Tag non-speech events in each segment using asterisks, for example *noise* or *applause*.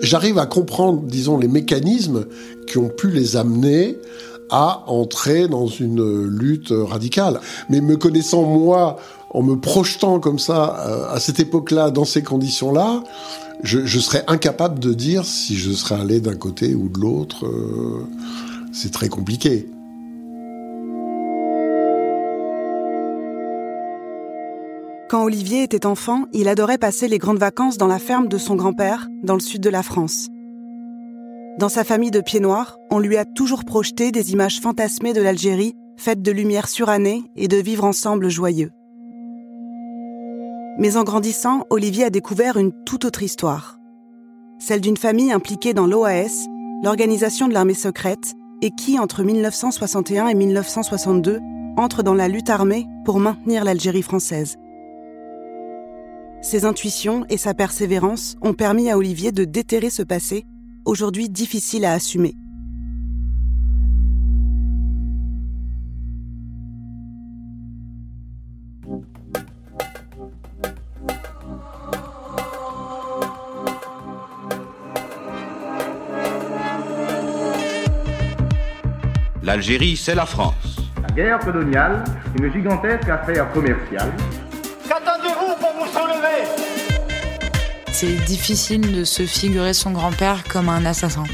J'arrive à comprendre, disons, les mécanismes qui ont pu les amener à entrer dans une lutte radicale. Mais me connaissant moi, en me projetant comme ça euh, à cette époque-là, dans ces conditions-là, je, je, serais incapable de dire si je serais allé d'un côté ou de l'autre. Euh, c'est très compliqué. Quand Olivier était enfant, il adorait passer les grandes vacances dans la ferme de son grand-père, dans le sud de la France. Dans sa famille de pieds noirs, on lui a toujours projeté des images fantasmées de l'Algérie, faites de lumière surannée et de vivre ensemble joyeux. Mais en grandissant, Olivier a découvert une toute autre histoire. Celle d'une famille impliquée dans l'OAS, l'organisation de l'armée secrète, et qui, entre 1961 et 1962, entre dans la lutte armée pour maintenir l'Algérie française. Ses intuitions et sa persévérance ont permis à Olivier de déterrer ce passé, aujourd'hui difficile à assumer. L'Algérie, c'est la France. La guerre coloniale, une gigantesque affaire commerciale c'est difficile de se figurer son grand-père comme un assassin.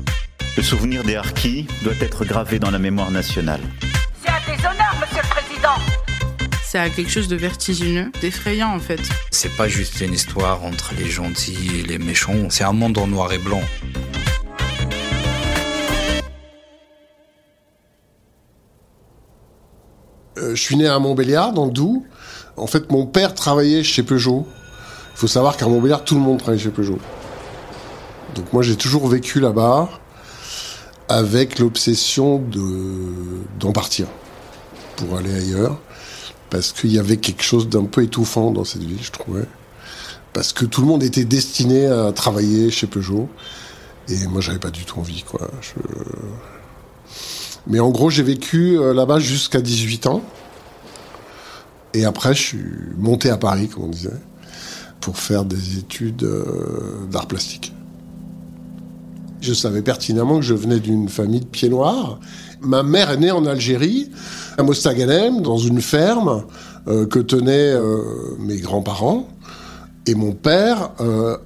Le souvenir des harkis doit être gravé dans la mémoire nationale. C'est un déshonneur, monsieur le président C'est quelque chose de vertigineux, d'effrayant en fait. C'est pas juste une histoire entre les gentils et les méchants, c'est un monde en noir et blanc. Euh, je suis né à Montbéliard, dans le Doubs. En fait, mon père travaillait chez Peugeot. Il faut savoir qu'à Montbéliard, tout le monde travaille chez Peugeot. Donc moi, j'ai toujours vécu là-bas avec l'obsession de d'en partir pour aller ailleurs, parce qu'il y avait quelque chose d'un peu étouffant dans cette ville, je trouvais. Parce que tout le monde était destiné à travailler chez Peugeot, et moi, j'avais pas du tout envie, quoi. Mais en gros, j'ai vécu euh, là-bas jusqu'à 18 ans. Et après, je suis monté à Paris, comme on disait pour faire des études euh, d'art plastique. Je savais pertinemment que je venais d'une famille de pieds noirs. Ma mère est née en Algérie, à Mostaganem, dans une ferme euh, que tenaient euh, mes grands-parents. Et mon père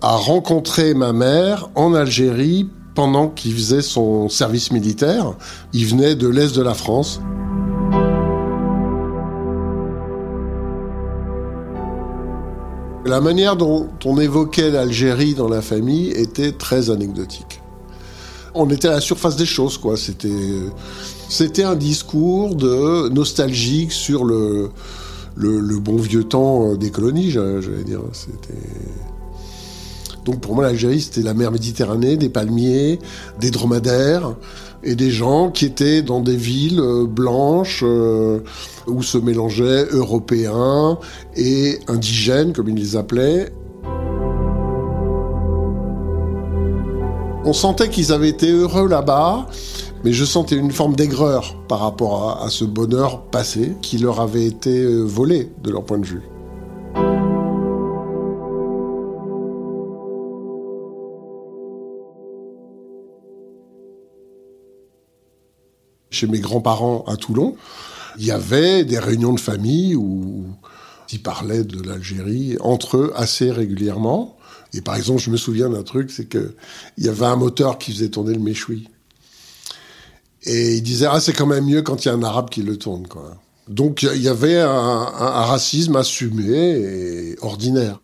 a rencontré ma mère en Algérie pendant qu'il faisait son service militaire. Il venait de l'Est de la France. La manière dont on évoquait l'Algérie dans la famille était très anecdotique. On était à la surface des choses, quoi. C'était, c'était un discours de nostalgique sur le, le, bon vieux temps des colonies, j'allais dire. Donc pour moi, l'Algérie, c'était la mer Méditerranée, des palmiers, des dromadaires et des gens qui étaient dans des villes euh, blanches euh, où se mélangeaient européens et indigènes, comme ils les appelaient. On sentait qu'ils avaient été heureux là-bas, mais je sentais une forme d'aigreur par rapport à, ce bonheur passé qui leur avait été euh, volé de leur point de vue. Chez mes grands-parents à Toulon, il y avait des réunions de famille où ils parlaient de l'Algérie entre eux assez régulièrement. Et par exemple, je me souviens d'un truc, c'est que il y avait un moteur qui faisait tourner le méchoui. Et il disait ah c'est quand même mieux quand il y a un arabe qui le tourne quoi. Donc il y avait un racisme assumé et ordinaire.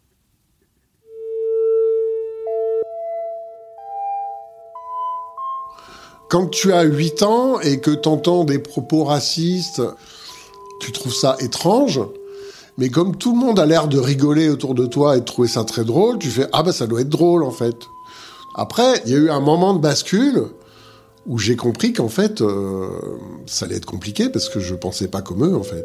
Quand tu as 8 ans et que tu entends des propos racistes, tu trouves ça étrange. Mais comme tout le monde a l'air de rigoler autour de toi et de trouver ça très drôle, tu fais ah bah ça doit être drôle en fait. Après, il y a eu un moment de bascule où j'ai compris qu'en fait euh, ça allait être compliqué parce que je pensais pas comme eux en fait.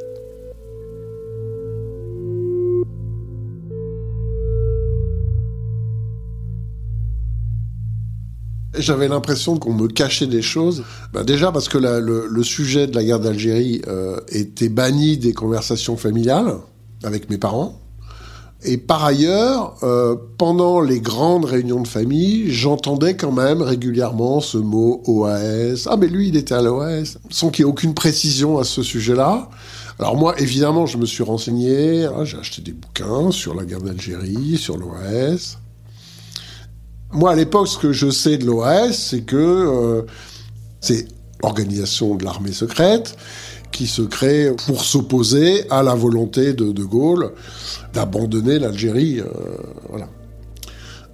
J'avais l'impression qu'on me cachait des choses. Ben déjà parce que le, sujet de la guerre d'Algérie euh, était banni des conversations familiales avec mes parents. Et par ailleurs, euh, pendant les grandes réunions de famille, j'entendais quand même régulièrement ce mot OAS. Ah mais lui, il était à l'OAS, sans qu'il y ait aucune précision à ce sujet-là. Alors moi, évidemment, je me suis renseigné, hein, j'ai acheté des bouquins sur la guerre d'Algérie, sur l'OAS. Moi, à l'époque, ce que je sais de l'OAS, c'est que euh, c'est organisation de l'armée secrète qui se crée pour s'opposer à la volonté de De Gaulle d'abandonner l'Algérie. Euh, voilà.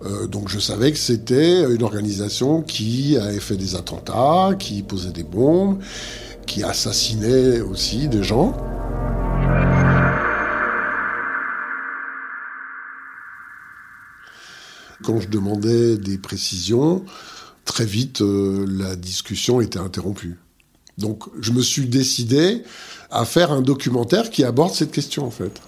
Euh, donc je savais que c'était une organisation qui avait fait des attentats, qui posait des bombes, qui assassinait aussi des gens. Quand je demandais des précisions, très vite euh, la discussion était interrompue. Donc je me suis décidé à faire un documentaire qui aborde cette question en fait.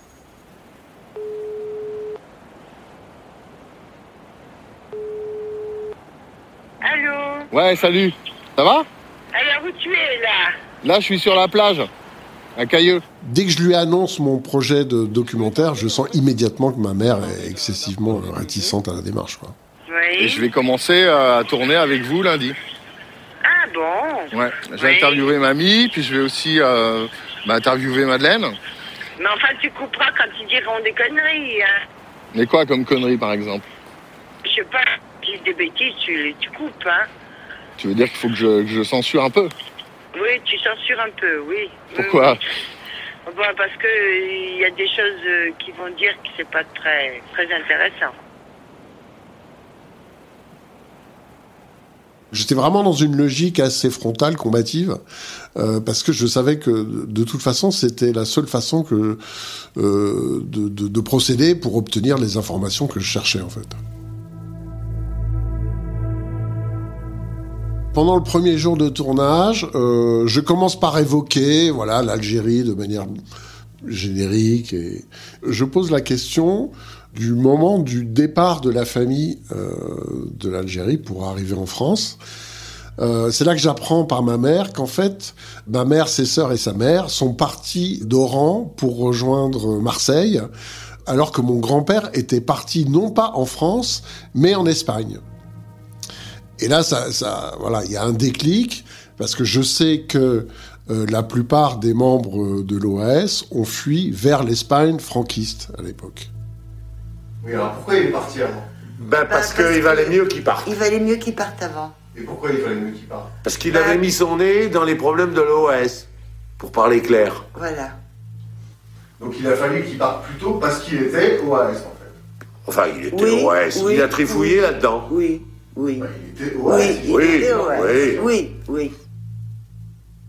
Allô? Ouais, salut. Ça va? Alors où tu es là Là, je suis sur la plage, à Cailleux. Dès que je lui annonce mon projet de documentaire, je sens immédiatement que ma mère est excessivement réticente à la démarche. Quoi. Oui. Et je vais commencer à tourner avec vous lundi. Ah bon? Ouais, j'ai Oui. interviewé mamie, puis je vais aussi euh, bah, interviewer Madeleine. Mais enfin, tu couperas quand ils diront des conneries. Hein. Mais quoi comme connerie, par exemple? Je sais pas, disent des bêtises, tu, tu coupes. Hein. Tu veux dire qu'il faut que je, que je censure un peu? Oui, tu censures un peu, oui. Pourquoi Oui. Bon, parce que il y a des choses euh, qui vont dire que c'est pas très, très intéressant. J'étais vraiment dans une logique assez frontale, combative, euh, parce que je savais que de toute façon, c'était la seule façon que euh, de, de- de procéder pour obtenir les informations que je cherchais en fait. Pendant le premier jour de tournage, euh, je commence par évoquer voilà l'Algérie de manière générique et je pose la question du moment du départ de la famille euh, de l'Algérie pour arriver en France. Euh, c'est là que j'apprends par ma mère qu'en fait, ma mère, ses sœurs et sa mère sont partis d'Oran pour rejoindre Marseille, alors que mon grand-père était parti non pas en France, mais en Espagne. Et là, ça, ça, voilà, il y a un déclic parce que je sais que euh, la plupart des membres de l'OAS ont fui vers l'Espagne franquiste à l'époque. Oui, alors pourquoi il est parti avant? Ben parce Bah, parce qu'il valait que- mieux qu'il parte. Il valait mieux qu'il parte avant. Et pourquoi il fallait mieux qu'il parte? Parce qu'il avait mis son nez dans les problèmes de l'OS, pour parler clair. Voilà. Donc il a fallu qu'il parte plus tôt parce qu'il était OAS en fait. Enfin, il était Oui, OS, oui, il a trifouillé oui. là-dedans. Oui, oui. Il Oui, oui, oui. oui, oui.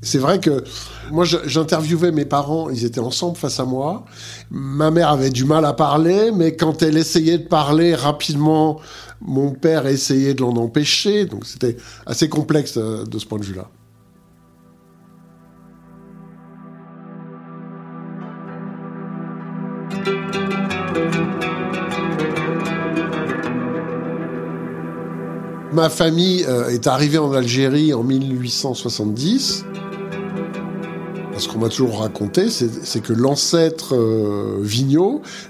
C'est vrai que moi, j'interviewais mes parents, ils étaient ensemble face à moi. Ma mère avait du mal à parler, mais quand elle essayait de parler rapidement, mon père essayait de l'en empêcher. Donc c'était assez complexe euh, de ce point de vue-là. Ma famille euh, est arrivée en Algérie en 1870. Ce qu'on m'a toujours raconté, c'est que l'ancêtre euh,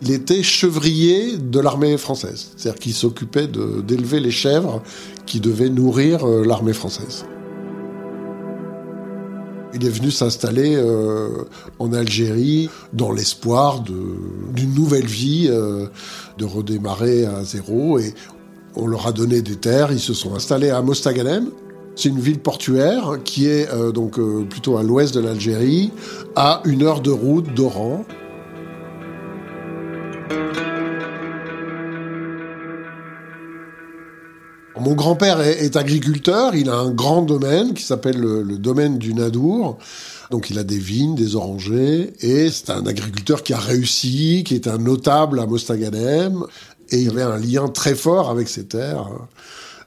il était chevrier de l'armée française. C'est-à-dire qu'il s'occupait d'élever les chèvres qui devaient nourrir euh, l'armée française. Il est venu s'installer euh, en Algérie dans l'espoir d'une nouvelle vie, de redémarrer à zéro. Et on leur a donné des terres, ils se sont installés à Mostaganem. C'est une ville portuaire qui est euh, donc euh, plutôt à l'ouest de l'Algérie, à une heure de route d'Oran. Mon grand-père est, agriculteur, il a un grand domaine qui s'appelle le, le domaine du Nadour. Donc il a des vignes, des orangers, et c'est un agriculteur qui a réussi, qui est un notable à Mostaganem, et il avait un lien très fort avec ses terres, hein,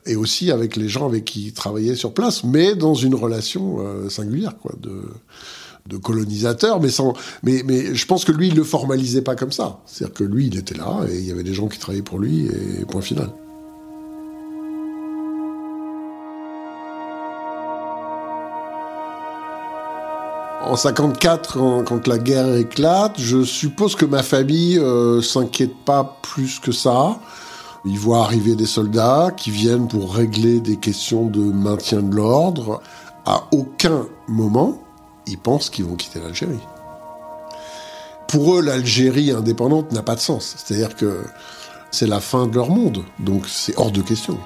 et aussi avec les gens avec qui il travaillait sur place, mais dans une relation euh, singulière, quoi, de, colonisateur, mais je pense que lui, il le formalisait pas comme ça. C'est-à-dire que lui, il était là, et il y avait des gens qui travaillaient pour lui, et point final. En 54, quand, la guerre éclate, je suppose que ma famille euh, s'inquiète pas plus que ça. Ils voient arriver des soldats qui viennent pour régler des questions de maintien de l'ordre. À aucun moment, ils pensent qu'ils vont quitter l'Algérie. Pour eux, l'Algérie indépendante n'a pas de sens. C'est-à-dire que c'est la fin de leur monde. Donc c'est hors de question.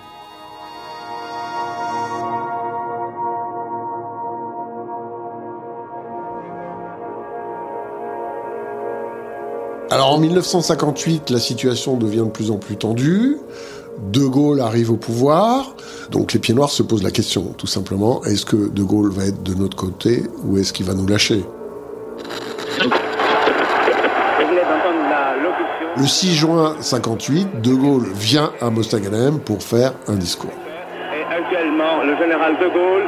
Alors en 1958, la situation devient de plus en plus tendue. De Gaulle arrive au pouvoir. Donc les pieds noirs se posent la question, tout simplement, est-ce que De Gaulle va être de notre côté ou est-ce qu'il va nous lâcher? Le 6 juin 58, De Gaulle vient à Mostaganem pour faire un discours. Et actuellement, le général De Gaulle,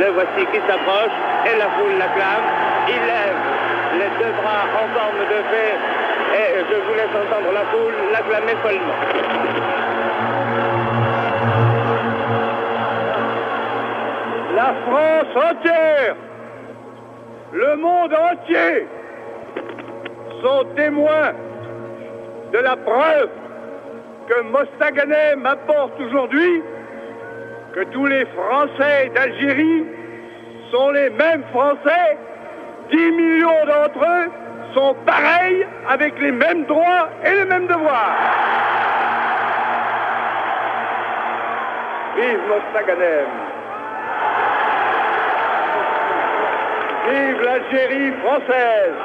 le voici qui s'approche et la foule l'acclame. Il lève les deux bras en forme de et je vous laisse entendre la foule l'acclamer follement. La France entière, le monde entier sont témoins de la preuve que Mostaganem apporte aujourd'hui que tous les Français d'Algérie sont les mêmes Français, 10 millions d'entre eux sont pareils avec les mêmes droits et les mêmes devoirs. Vive Mostaganem Vive l'Algérie française.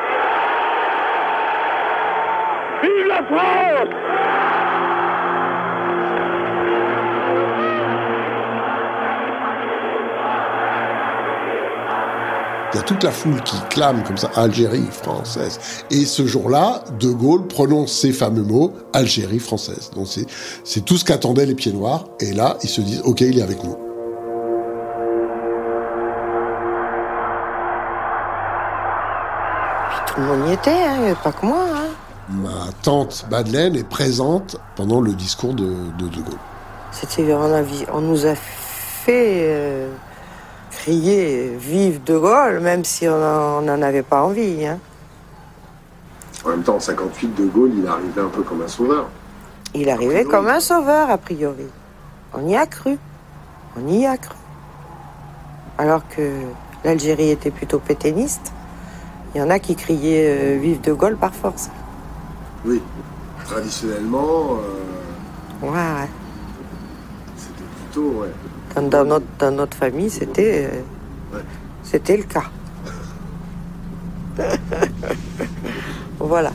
Vive la France Il y a toute la foule qui clame comme ça Algérie française. Et ce jour-là, De Gaulle prononce ces fameux mots Algérie française. Donc c'est, c'est tout ce qu'attendaient les pieds noirs. Et là, ils se disent OK, il est avec nous. Tout le monde y était, hein, pas que moi. Hein. Ma tante Madeleine est présente pendant le discours de De, de Gaulle. C'était, on, on nous a fait euh, crier Vive De Gaulle, même si on n'en avait pas envie. Hein. En même temps, en 58, De Gaulle, il arrivait un peu comme un sauveur. Il arrivait comme un sauveur, a priori. On y a cru. On y a cru. Alors que l'Algérie était plutôt pétainiste, il y en a qui criaient euh, Vive De Gaulle par force. Oui, traditionnellement. Euh, Ouais, ouais. C'était plutôt, ouais. Dans, dans notre, dans notre famille, c'était euh, c'était le cas. *laughs* voilà.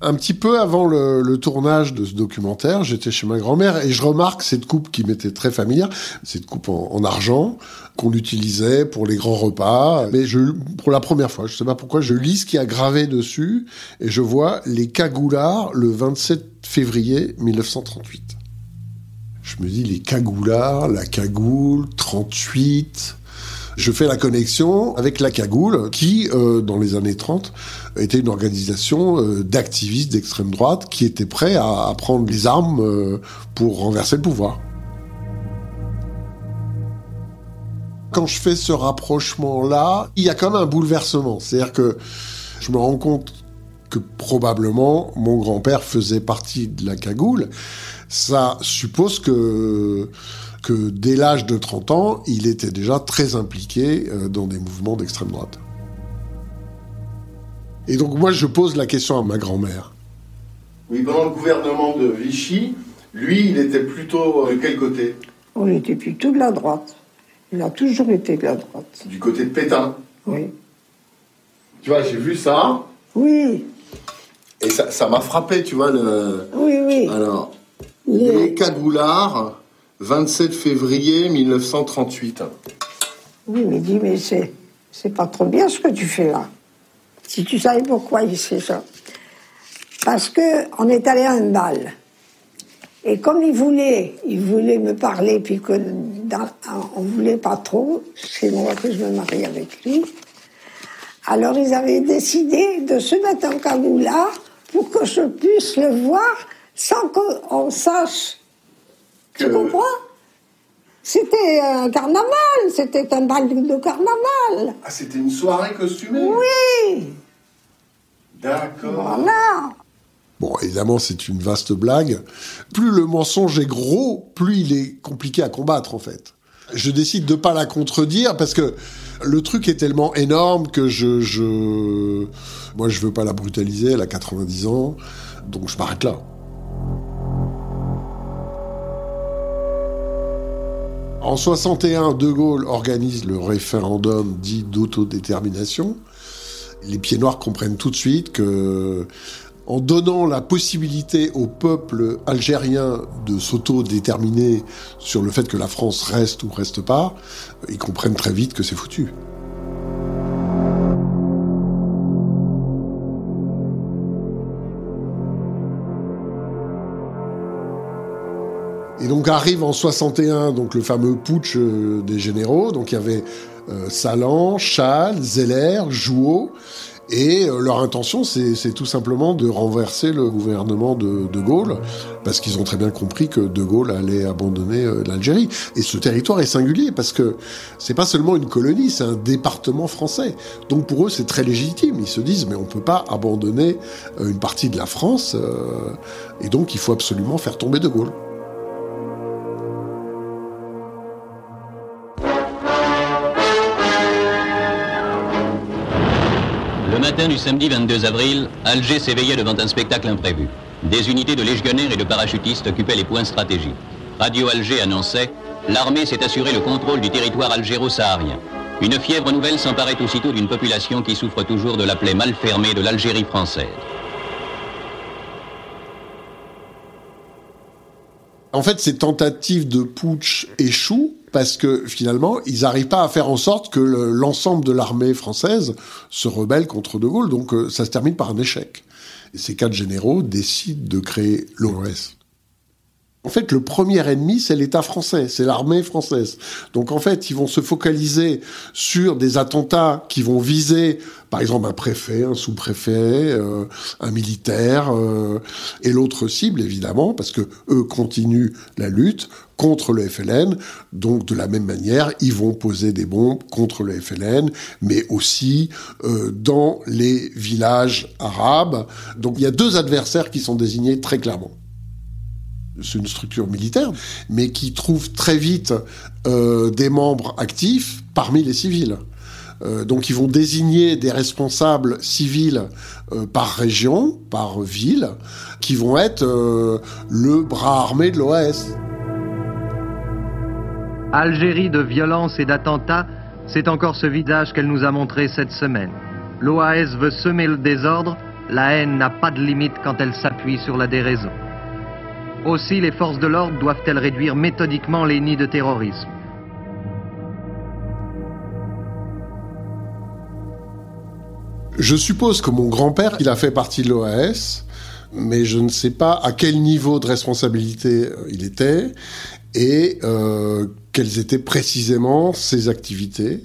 Un petit peu avant le, tournage de ce documentaire, j'étais chez ma grand-mère et je remarque cette coupe qui m'était très familière, cette coupe en, en argent qu'on utilisait pour les grands repas. Mais pour la première fois, je sais pas pourquoi, je lis ce qui a gravé dessus et je vois les cagoulards le 27 février 1938. Je me dis les cagoulards, la cagoule, 38. Je fais la connexion avec la cagoule, qui, euh, dans les années 30, était une organisation euh, d'activistes d'extrême droite qui étaient prêts à, prendre les armes euh, pour renverser le pouvoir. Quand je fais ce rapprochement-là, il y a quand même un bouleversement. C'est-à-dire que je me rends compte que probablement mon grand-père faisait partie de la cagoule. Ça suppose que que dès l'âge de 30 ans, il était déjà très impliqué euh, dans des mouvements d'extrême droite. Et donc moi, je pose la question à ma grand-mère. Oui, pendant le gouvernement de Vichy, lui, il était plutôt de quel côté? On était plutôt de la droite. Il a toujours été de la droite. Du côté de Pétain? Oui. Tu vois, j'ai vu ça. Oui. Et ça ça m'a frappé, tu vois. Le... Oui, oui. Alors, les cagoulards, 27 février 1938. Oui, mais dis, mais c'est, pas trop bien ce que tu fais là. Si tu savais pourquoi il fait ça. Parce que on est allé à un bal. Et comme il voulait, il voulait me parler, puis que dans, voulait pas trop, c'est moi que je me marie avec lui. Alors ils avaient décidé de se mettre en cagoulard pour que je puisse le voir sans qu'on sache Tu comprends? C'était un carnaval, c'était un bal de carnaval. Ah, c'était une soirée costumée? Oui D'accord. Voilà Bon, évidemment, c'est une vaste blague. Plus le mensonge est gros, plus il est compliqué à combattre, en fait. Je décide de pas la contredire parce que le truc est tellement énorme que je, je, moi, je veux pas la brutaliser. Elle a 90 ans, donc je m'arrête là. En 61, De Gaulle organise le référendum dit d'autodétermination. Les pieds noirs comprennent tout de suite que en donnant la possibilité au peuple algérien de s'autodéterminer sur le fait que la France reste ou reste pas, ils comprennent très vite que c'est foutu. Et donc arrive en 61 donc le fameux putsch euh, des généraux. Donc il y avait euh, Salan, Chal, Zeller, Jouot. Et euh, leur intention, c'est tout simplement de renverser le gouvernement de, de Gaulle, parce qu'ils ont très bien compris que De Gaulle allait abandonner l'Algérie. Et ce territoire est singulier, parce que c'est pas seulement une colonie, c'est un département français. Donc pour eux, c'est très légitime. Ils se disent, mais on peut pas abandonner une partie de la France, et donc il faut absolument faire tomber De Gaulle. Le matin du samedi 22 avril, Alger s'éveillait devant un spectacle imprévu. Des unités de légionnaires et de parachutistes occupaient les points stratégiques. Radio Alger annonçait L'armée s'est assuré le contrôle du territoire algéro-saharien. Une fièvre nouvelle s'emparait aussitôt d'une population qui souffre toujours de la plaie mal fermée de l'Algérie française. En fait, ces tentatives de putsch échouent parce que finalement, ils n'arrivent pas à faire en sorte que l'ensemble de l'armée française se rebelle contre De Gaulle. Donc, euh, ça se termine par un échec. Et ces quatre généraux décident de créer l'OS. En fait, le premier ennemi, c'est l'État français, c'est l'armée française. Donc en fait, ils vont se focaliser sur des attentats qui vont viser, par exemple, un préfet, un sous-préfet, euh, un militaire, euh, et l'autre cible, évidemment, parce que eux continuent la lutte contre le FLN. Donc de la même manière, ils vont poser des bombes contre le FLN, mais aussi euh, dans les villages arabes. Donc il y a deux adversaires qui sont désignés très clairement c'est une structure militaire, mais qui trouve très vite euh, des membres actifs parmi les civils. Euh, donc ils vont désigner des responsables civils euh, par région, par ville, qui vont être le bras armé de l'OAS. Algérie de violence et d'attentats, c'est encore ce visage qu'elle nous a montré cette semaine. L'OAS veut semer le désordre, la haine n'a pas de limite quand elle s'appuie sur la déraison. Aussi, les forces de l'ordre doivent-elles réduire méthodiquement les nids de terrorisme? Je suppose que mon grand-père, il a fait partie de l'OAS, mais je ne sais pas à quel niveau de responsabilité euh, il était et euh, quelles étaient précisément ses activités.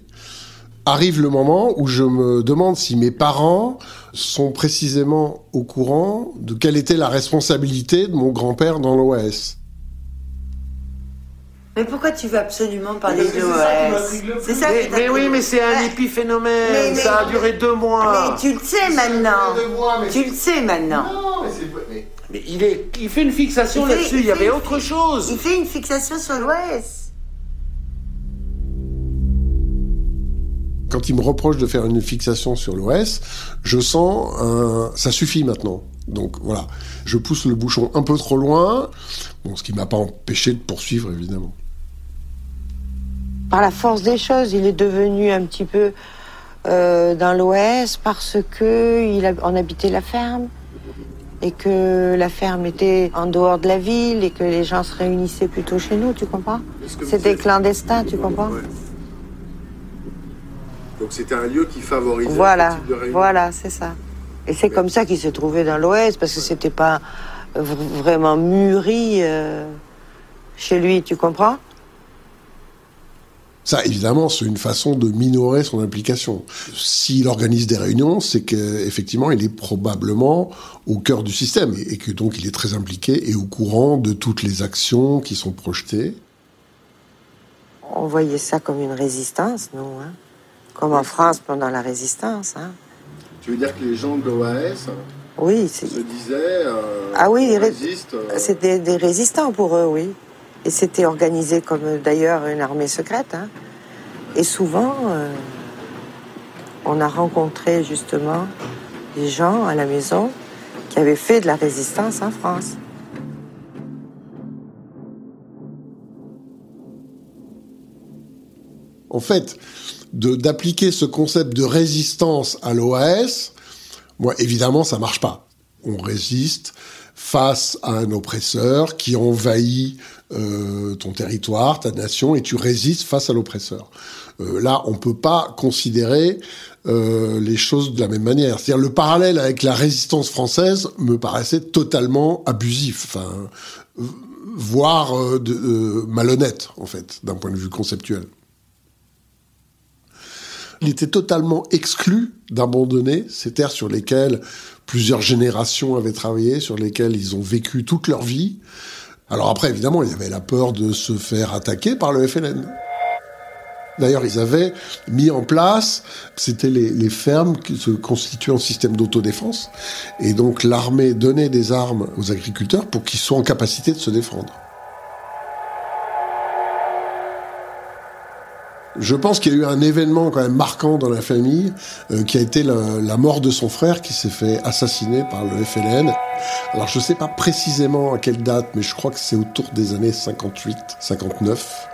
Arrive le moment où je me demande si mes parents sont précisément au courant de quelle était la responsabilité de mon grand-père dans l'OAS. Mais pourquoi tu veux absolument parler de l'OAS C'est ça Mais, mais oui, mais c'est un épiphénomène. Mais- mais- ça a duré deux mois. Mais tu le sais maintenant. Tu le sais maintenant. Mais il, est, il fait une fixation là-dessus. Il y avait autre chose. Il fait une fixation sur l'OAS. Quand il me reproche de faire une fixation sur l'OS, je sens un... ça suffit maintenant. Donc voilà, je pousse le bouchon un peu trop loin, bon, ce qui m'a pas empêché de poursuivre évidemment. Par la force des choses, il est devenu un petit peu euh, dans l'Ouest parce que il a- on habitait la ferme et que la ferme était en dehors de la ville et que les gens se réunissaient plutôt chez nous, tu comprends? C'était clandestin, tu comprends? Ouais. Donc c'était un lieu qui favorisait Voilà, ce type de réunion. voilà, c'est ça. Et c'est comme ça qu'il s'est trouvé dans l'Ouest parce que c'était pas euh, vraiment mûri euh, chez lui, tu comprends? Ça, évidemment, c'est une façon de minorer son implication. S'il organise des réunions, c'est qu'effectivement, il est probablement au cœur du système et que donc il est très impliqué et au courant de toutes les actions qui sont projetées. On voyait ça comme une résistance, nous, hein comme en France pendant la résistance. Hein. Tu veux dire que les gens de l'OAS oui, se disaient euh, ah oui, résistent euh, c'était des résistants pour eux, oui. Et c'était organisé comme d'ailleurs une armée secrète. Hein. Et souvent, euh, on a rencontré justement des gens à la maison qui avaient fait de la résistance en France. En fait, d'appliquer ce concept de résistance à l'OAS, moi, évidemment, ça marche pas. On résiste face à un oppresseur qui envahit euh, ton territoire, ta nation, et tu résistes face à l'oppresseur. Euh, là, on peut pas considérer euh, les choses de la même manière. C'est-à-dire le parallèle avec la résistance française me paraissait totalement abusif, voire malhonnête en fait, d'un point de vue conceptuel. Il était totalement exclu d'abandonner ces terres sur lesquelles plusieurs générations avaient travaillé, sur lesquelles ils ont vécu toute leur vie. Alors après, évidemment, il y avait la peur de se faire attaquer par le FLN. D'ailleurs, ils avaient mis en place, c'était les, les, fermes qui se constituaient en système d'autodéfense, et donc l'armée donnait des armes aux agriculteurs pour qu'ils soient en capacité de se défendre. Je pense qu'il y a eu un événement quand même marquant dans la famille, euh, qui a été la, mort de son frère qui s'est fait assassiner par le FLN. Alors je ne sais pas précisément à quelle date, mais je crois que c'est autour des années 58, 59.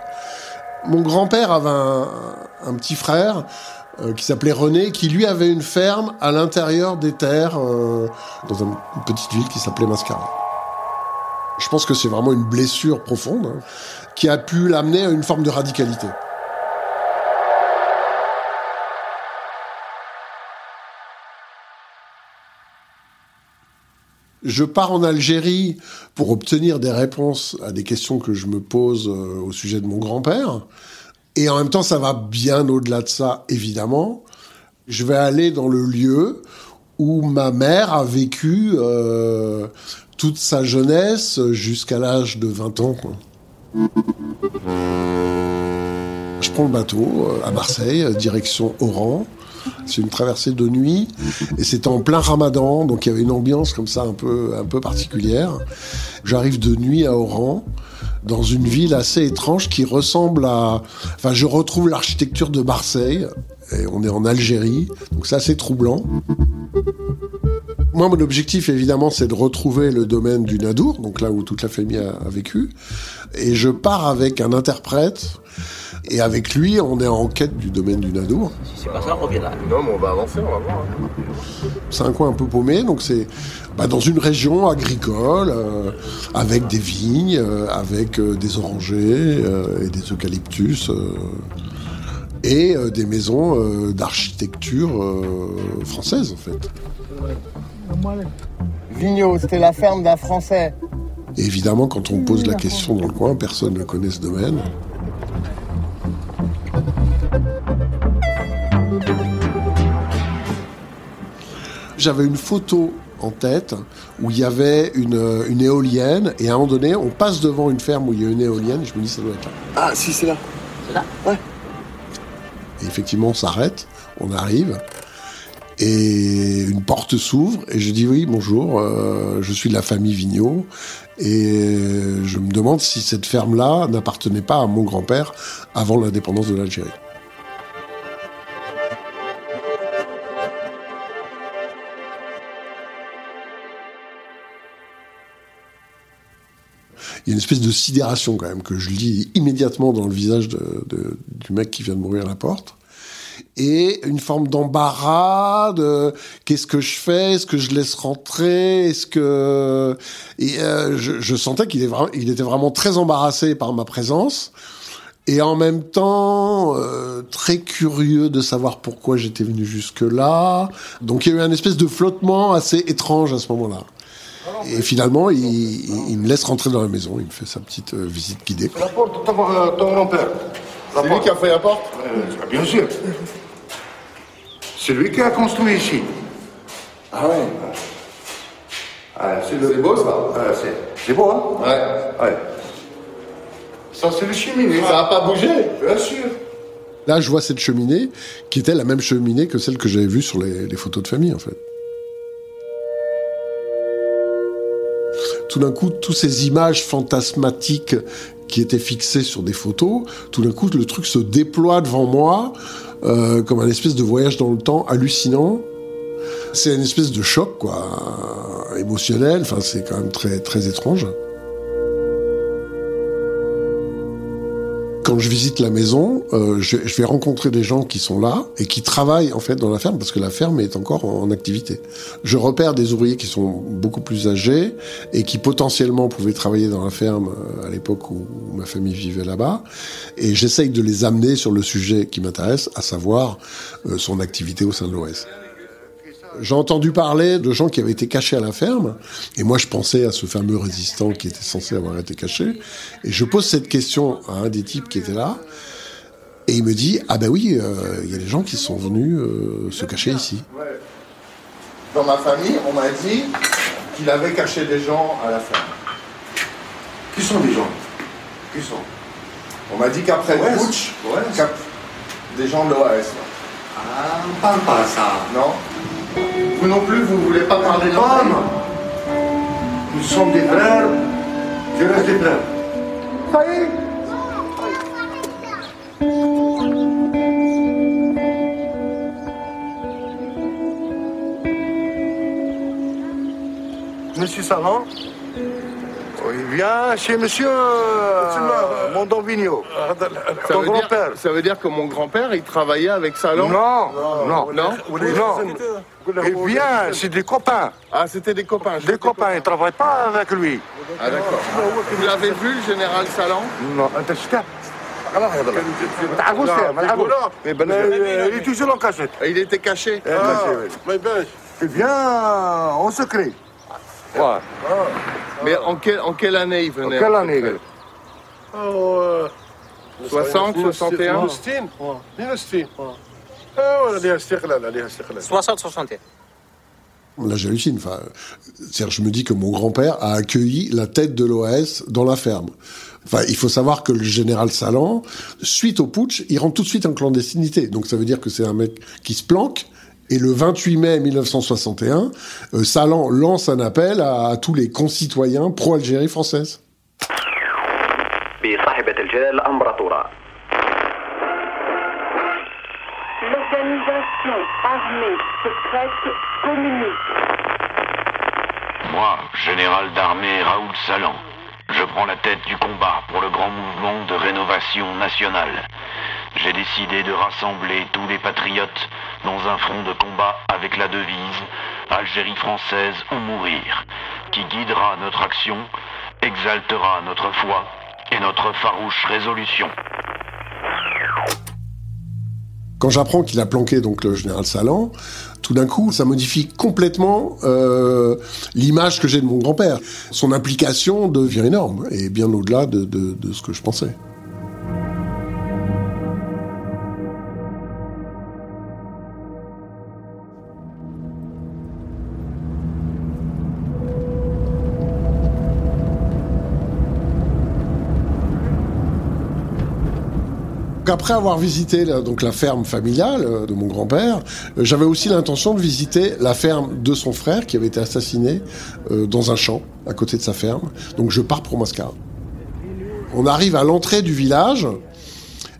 Mon grand-père avait un, petit frère euh, qui s'appelait René, qui lui avait une ferme à l'intérieur des terres, euh, dans une petite ville qui s'appelait Mascara. Je pense que c'est vraiment une blessure profonde hein, qui a pu l'amener à une forme de radicalité. Je pars en Algérie pour obtenir des réponses à des questions que je me pose euh, au sujet de mon grand-père. Et en même temps, ça va bien au-delà de ça, évidemment. Je vais aller dans le lieu où ma mère a vécu euh, toute sa jeunesse jusqu'à l'âge de 20 ans. Je prends le bateau euh, à Marseille, direction Oran. C'est une traversée de nuit et c'était en plein ramadan, donc il y avait une ambiance comme ça un peu, un peu particulière. J'arrive de nuit à Oran, dans une ville assez étrange qui ressemble à... Enfin, je retrouve l'architecture de Marseille, et on est en Algérie, donc c'est assez troublant. Moi, mon objectif, évidemment, c'est de retrouver le domaine du Nadour, donc là où toute la famille a, a vécu. Et je pars avec un interprète et avec lui, on est en quête du domaine du Nadour. Si c'est pas ça, on revient là. Non, mais on va avancer, on va voir. C'est un coin un peu paumé, donc c'est bah, dans une région agricole, euh, avec des vignes, euh, avec euh, des orangers et des eucalyptus, et des maisons d'architecture française, en fait. Vigneault, c'était la ferme d'un Français. Et évidemment, quand on pose la question dans le coin, personne ne connaît ce domaine. J'avais une photo en tête où il y avait une, éolienne et à un moment donné, on passe devant une ferme où il y a une éolienne et je me dis ça doit être là. Ah si c'est là. C'est là. Ouais. Et effectivement, on s'arrête, on arrive et une porte s'ouvre et je dis oui bonjour, euh, je suis de la famille Vigneault et je me demande si cette ferme-là n'appartenait pas à mon grand-père avant l'indépendance de l'Algérie. il y a une espèce de sidération quand même que je lis immédiatement dans le visage du mec qui vient de mourir à la porte. Et une forme d'embarras de qu'est-ce que je fais? Est-ce que je laisse rentrer? Est-ce que et euh, je, je, sentais qu'il il était vraiment très embarrassé par ma présence et en même temps euh, très curieux de savoir pourquoi j'étais venu jusque là. Donc il y a eu un espèce de flottement assez étrange à ce moment-là. Et finalement, il, me laisse rentrer dans la maison. Il me fait sa petite euh, visite guidée. La porte de ton grand-père. C'est lui qui a fait la porte? Euh, Bien sûr. C'est lui qui a construit ici. Ah ouais. Ah, c'est beau ça Ah, c'est- c'est beau, hein Ouais. Ouais. Ça, c'est le cheminée. Ça a pas bougé Bien sûr. Là, je vois cette cheminée qui était la même cheminée que celle que j'avais vue sur les, les photos de famille, en fait. Tout d'un coup, toutes ces images fantasmatiques qui étaient fixées sur des photos, tout d'un coup, le truc se déploie devant moi euh, comme un espèce de voyage dans le temps hallucinant. C'est une espèce de choc, quoi, émotionnel. Enfin, c'est quand même très, très étrange. Quand je visite la maison, euh, je, je vais rencontrer des gens qui sont là et qui travaillent en fait dans la ferme parce que la ferme est encore en, activité. Je repère des ouvriers qui sont beaucoup plus âgés et qui potentiellement pouvaient travailler dans la ferme euh, à l'époque où, où ma famille vivait là-bas. Et j'essaye de les amener sur le sujet qui m'intéresse, à savoir euh, son activité au sein de l'OS. J'ai entendu parler de gens qui avaient été cachés à la ferme, et moi je pensais à ce fameux résistant qui était censé avoir été caché, et je pose cette question à un des types qui était là, et il me dit ah ben oui, euh, il y a des gens qui sont venus euh, se cacher ici. Dans ma famille, on m'a dit qu'il avait caché des gens à la ferme. Qui sont les gens? Qui sont? On m'a dit qu'après le putsch, des gens de l'OAS. Ah, on parle pas de ça. Non? Non plus, vous voulez pas parler de Femme Nous sommes des frères, je reste des frères. Ça y est Monsieur Salon Oui, viens chez monsieur euh. Ça Ton grand-père. ça veut dire que mon grand-père, il travaillait avec Salon Non, non, Non non. Eh bien, c'est des copains. Ah, c'était des copains. Des, copains, ils ne travaillent pas avec lui. Ah, d'accord. Vous l'avez vu, le général Salan Non, un il est toujours en cachette. Il était caché. Eh, ben, ah, ben. eh bien, en secret. Ouais. Mais en, quelle année il venait En quelle année 60, 61 1960. عليها استقلال عليها استقلال 60 61 Là, j'hallucine. Enfin, c'est-à-dire, je me dis que mon grand-père a accueilli la tête de l'OAS dans la ferme. Enfin, il faut savoir que le général Salan, suite au putsch, il rentre tout de suite en clandestinité. Donc, ça veut dire que c'est un mec qui se planque. Et le 28 mai 1961, euh, Salan lance un appel à, à tous les concitoyens pro-Algérie française. D'armée Raoul Salan, je prends la tête du combat pour le grand mouvement de rénovation nationale. J'ai décidé de rassembler tous les patriotes dans un front de combat avec la devise Algérie française ou mourir, qui guidera notre action, exaltera notre foi et notre farouche résolution. Quand j'apprends qu'il a planqué donc le général Salan, tout d'un coup, ça modifie complètement euh, l'image que j'ai de mon grand-père. Son implication devient énorme et bien au-delà de, ce que je pensais. Après avoir visité la, donc la ferme familiale euh, de mon grand-père, euh, j'avais aussi l'intention de visiter la ferme de son frère qui avait été assassiné euh, dans un champ à côté de sa ferme. Donc je pars pour Mascara. On arrive à l'entrée du village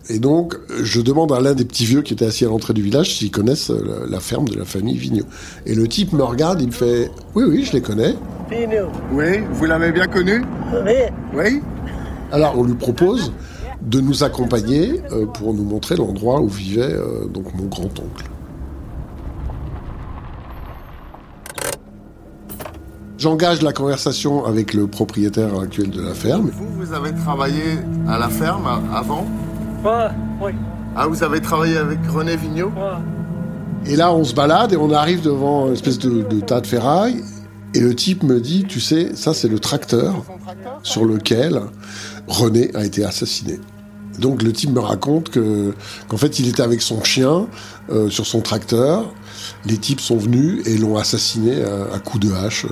et donc euh, je demande à l'un des petits vieux qui était assis à l'entrée du village s'ils connaissent euh, la, la ferme de la famille Vigneault. Et le type me regarde, il me fait "Oui oui, je les connais." Oui, vous l'avez bien connu? Oui? Alors on lui propose de nous accompagner euh, pour nous montrer l'endroit où vivait euh, donc mon grand-oncle. J'engage la conversation avec le propriétaire actuel de la ferme. Vous, vous avez travaillé à la ferme avant? Ouais, oui. Ah, vous avez travaillé avec René Vigneault? Et là, on se balade et on arrive devant une espèce de, de tas de ferraille. Et le type me dit, tu sais, ça c'est le tracteur sur lequel René a été assassiné. Donc le type me raconte que qu'en fait il était avec son chien euh, sur son tracteur. Les types sont venus et l'ont assassiné à, coups de hache. euh.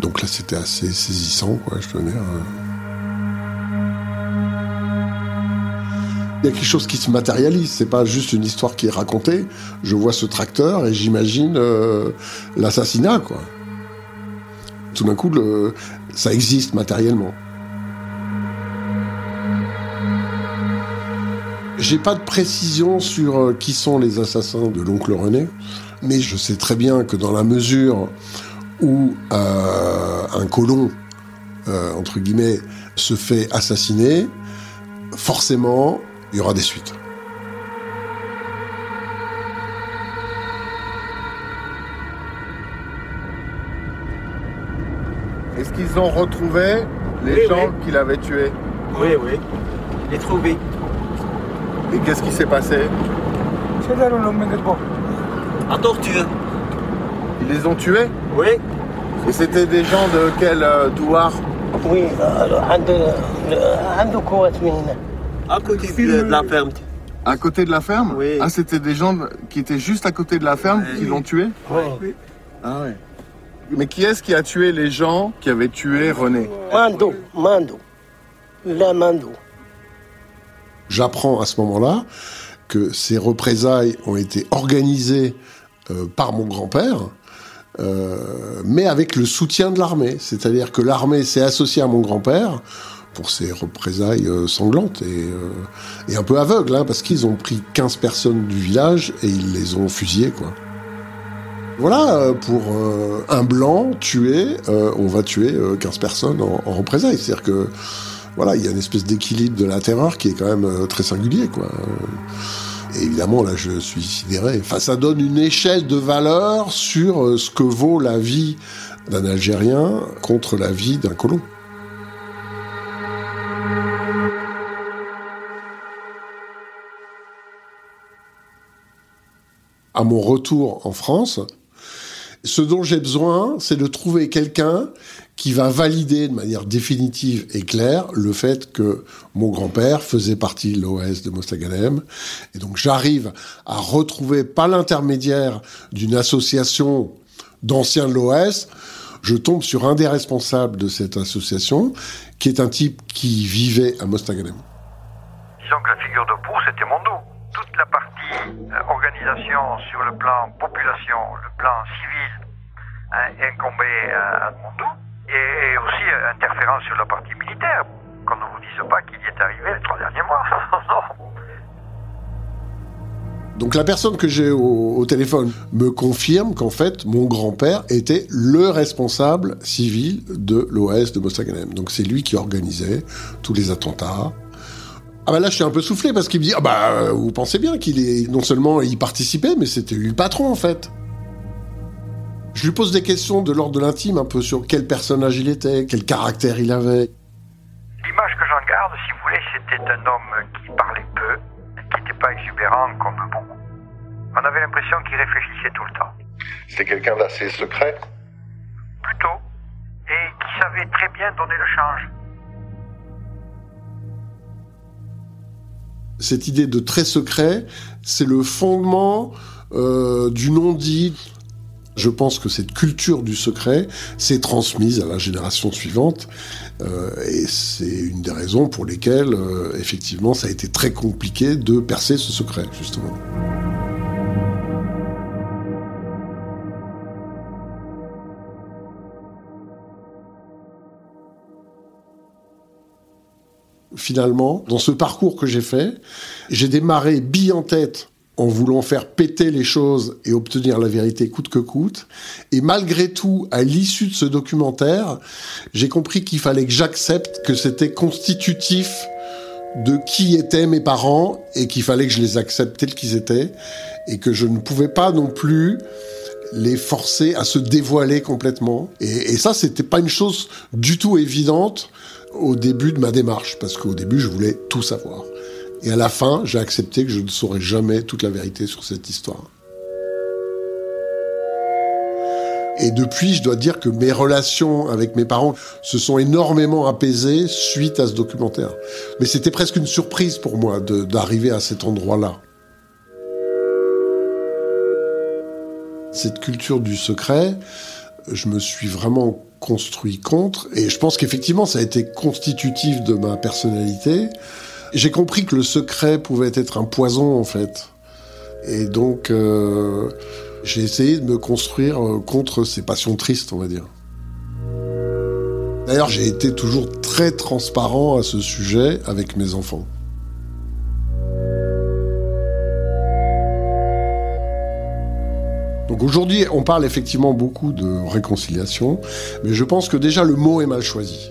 Donc là c'était assez saisissant, quoi, je dire. Il y a quelque chose qui se matérialise, c'est pas juste une histoire qui est racontée. Je vois ce tracteur et j'imagine euh, l'assassinat, quoi. Tout d'un coup, ça existe matériellement. J'ai pas de précision sur euh, qui sont les assassins de l'oncle René, mais je sais très bien que dans la mesure où euh, un colon, euh, entre guillemets, se fait assassiner, forcément, il y aura des suites. Est-ce qu'ils ont retrouvé les Oui, gens oui. qu'il avait tués? Oui, oui. Les trouvé. Et qu'est-ce qui s'est passé À torture. Ils les ont tués Oui. Et c'était des gens de quel euh, douar Oui, à côté de la ferme. À côté de la ferme Oui. Ah, c'était des gens qui étaient juste à côté de la ferme qui l'ont tué Oui. Ah ouais. Mais qui est-ce qui a tué les gens qui avaient tué René Mando, Mando. Le Mando. J'apprends à ce moment-là que ces représailles ont été organisées euh, par mon grand-père, euh, mais avec le soutien de l'armée. C'est-à-dire que l'armée s'est associée à mon grand-père pour ces représailles euh, sanglantes et, un peu aveugles, hein, parce qu'ils ont pris 15 personnes du village et ils les ont fusillées. Voilà, pour un blanc tué, on va tuer euh, 15 personnes en, en représailles. C'est-à-dire que voilà, il y a une espèce d'équilibre de la terreur qui est quand même euh, très singulier, quoi. Et évidemment, là, je suis sidéré. Enfin, ça donne une échelle de valeur sur euh, ce que vaut la vie d'un Algérien contre la vie d'un colon. À mon retour en France, ce dont j'ai besoin, c'est de trouver quelqu'un qui va valider de manière définitive et claire le fait que mon grand-père faisait partie de l'OS de Mostaganem. Et donc j'arrive à retrouver, pas l'intermédiaire d'une association d'anciens de l'OS, je tombe sur un des responsables de cette association, qui est un type qui vivait à Mostaganem. Disons que la figure de proue, c'était Mondo. Toute la partie organisation sur le plan population, le plan civil, hein, à, à Mondo. Et, aussi interférence sur la partie militaire. Qu'on ne vous dise pas qu'il y est arrivé les trois derniers mois. *laughs* Donc la personne que j'ai au, au téléphone me confirme qu'en fait mon grand-père était le responsable civil de l'OS de Mostaganem. Donc c'est lui qui organisait tous les attentats. Ah bah là je suis un peu soufflé parce qu'il me dit ah bah euh, vous pensez bien qu'il est non seulement y participait mais c'était lui le patron en fait. Je lui pose des questions de l'ordre de l'intime un peu sur quel personnage il était, quel caractère il avait. L'image que j'en garde, si vous voulez, c'était un homme qui parlait peu, qui n'était pas exubérant comme beaucoup. On avait l'impression qu'il réfléchissait tout le temps. C'était quelqu'un d'assez secret. Plutôt. Et qui savait très bien donner le change. Cette idée de très secret, c'est le fondement euh, du non-dit. Je pense que cette culture du secret s'est transmise à la génération suivante, euh, et c'est une des raisons pour lesquelles, euh, effectivement, ça a été très compliqué de percer ce secret, justement. Finalement, dans ce parcours que j'ai fait, j'ai démarré bille en tête en voulant faire péter les choses et obtenir la vérité coûte que coûte. Et malgré tout, à l'issue de ce documentaire, j'ai compris qu'il fallait que j'accepte que c'était constitutif de qui étaient mes parents et qu'il fallait que je les accepte tels qu'ils étaient et que je ne pouvais pas non plus les forcer à se dévoiler complètement. Et, et ça, c'était pas une chose du tout évidente au début de ma démarche, parce qu'au début, je voulais tout savoir. Et à la fin, j'ai accepté que je ne saurais jamais toute la vérité sur cette histoire. Et depuis, je dois dire que mes relations avec mes parents se sont énormément apaisées suite à ce documentaire. Mais c'était presque une surprise pour moi d'arriver à cet endroit-là. Cette culture du secret, je me suis vraiment construit contre, et je pense qu'effectivement ça a été constitutif de ma personnalité. J'ai compris que le secret pouvait être un poison en fait. Et donc euh, j'ai essayé de me construire euh, contre ces passions tristes, on va dire. D'ailleurs, j'ai été toujours très transparent à ce sujet avec mes enfants. Donc aujourd'hui, on parle effectivement beaucoup de réconciliation, mais je pense que déjà le mot est mal choisi.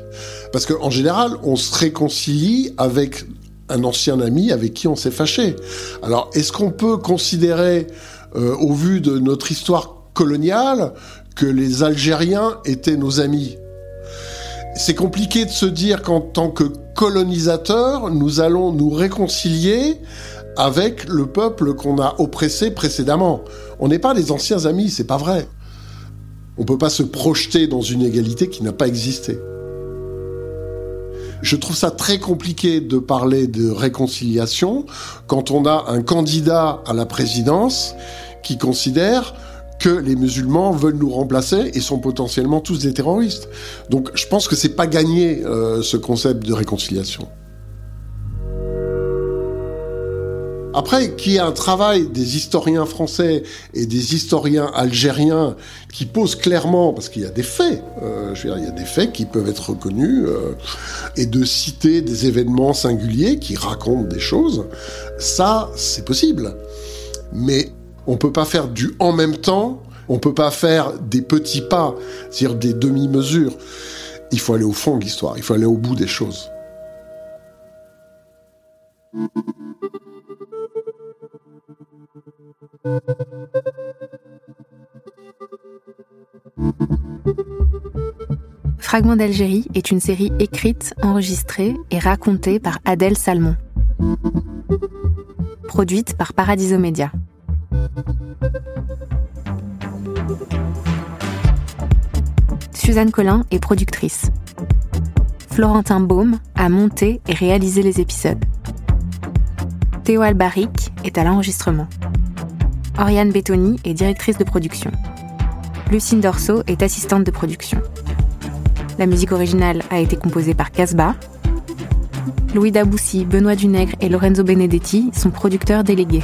Parce qu'en général, on se réconcilie avec un ancien ami avec qui on s'est fâché. Alors, est-ce qu'on peut considérer, euh, au vu de notre histoire coloniale, que les Algériens étaient nos amis? C'est compliqué de se dire qu'en tant que colonisateur, nous allons nous réconcilier avec le peuple qu'on a oppressé précédemment. On n'est pas des anciens amis, c'est pas vrai. On peut pas se projeter dans une égalité qui n'a pas existé. Je trouve ça très compliqué de parler de réconciliation quand on a un candidat à la présidence qui considère que les musulmans veulent nous remplacer et sont potentiellement tous des terroristes. Donc je pense que c'est pas gagné euh, ce concept de réconciliation. Après, qu'il y ait un travail des historiens français et des historiens algériens qui posent clairement, parce qu'il y a des faits, euh, je veux dire, il y a des faits qui peuvent être reconnus, euh, et de citer des événements singuliers qui racontent des choses, ça, c'est possible. Mais on peut pas faire du en même temps, on peut pas faire des petits pas, c'est-à-dire des demi-mesures. Il faut aller au fond de l'histoire, il faut aller au bout des choses. Fragments d'Algérie est une série écrite, enregistrée et racontée par Adèle Salmon. Produite par Paradiso Media. Suzanne Collin est productrice. Florentin Baume a monté et réalisé les épisodes. Théo Albaric est à l'enregistrement. Oriane Bettoni est directrice de production. Lucine Dorso est assistante de production. La musique originale a été composée par Casbah. Louis Daboussi, Benoît Dunègre et Lorenzo Benedetti sont producteurs délégués.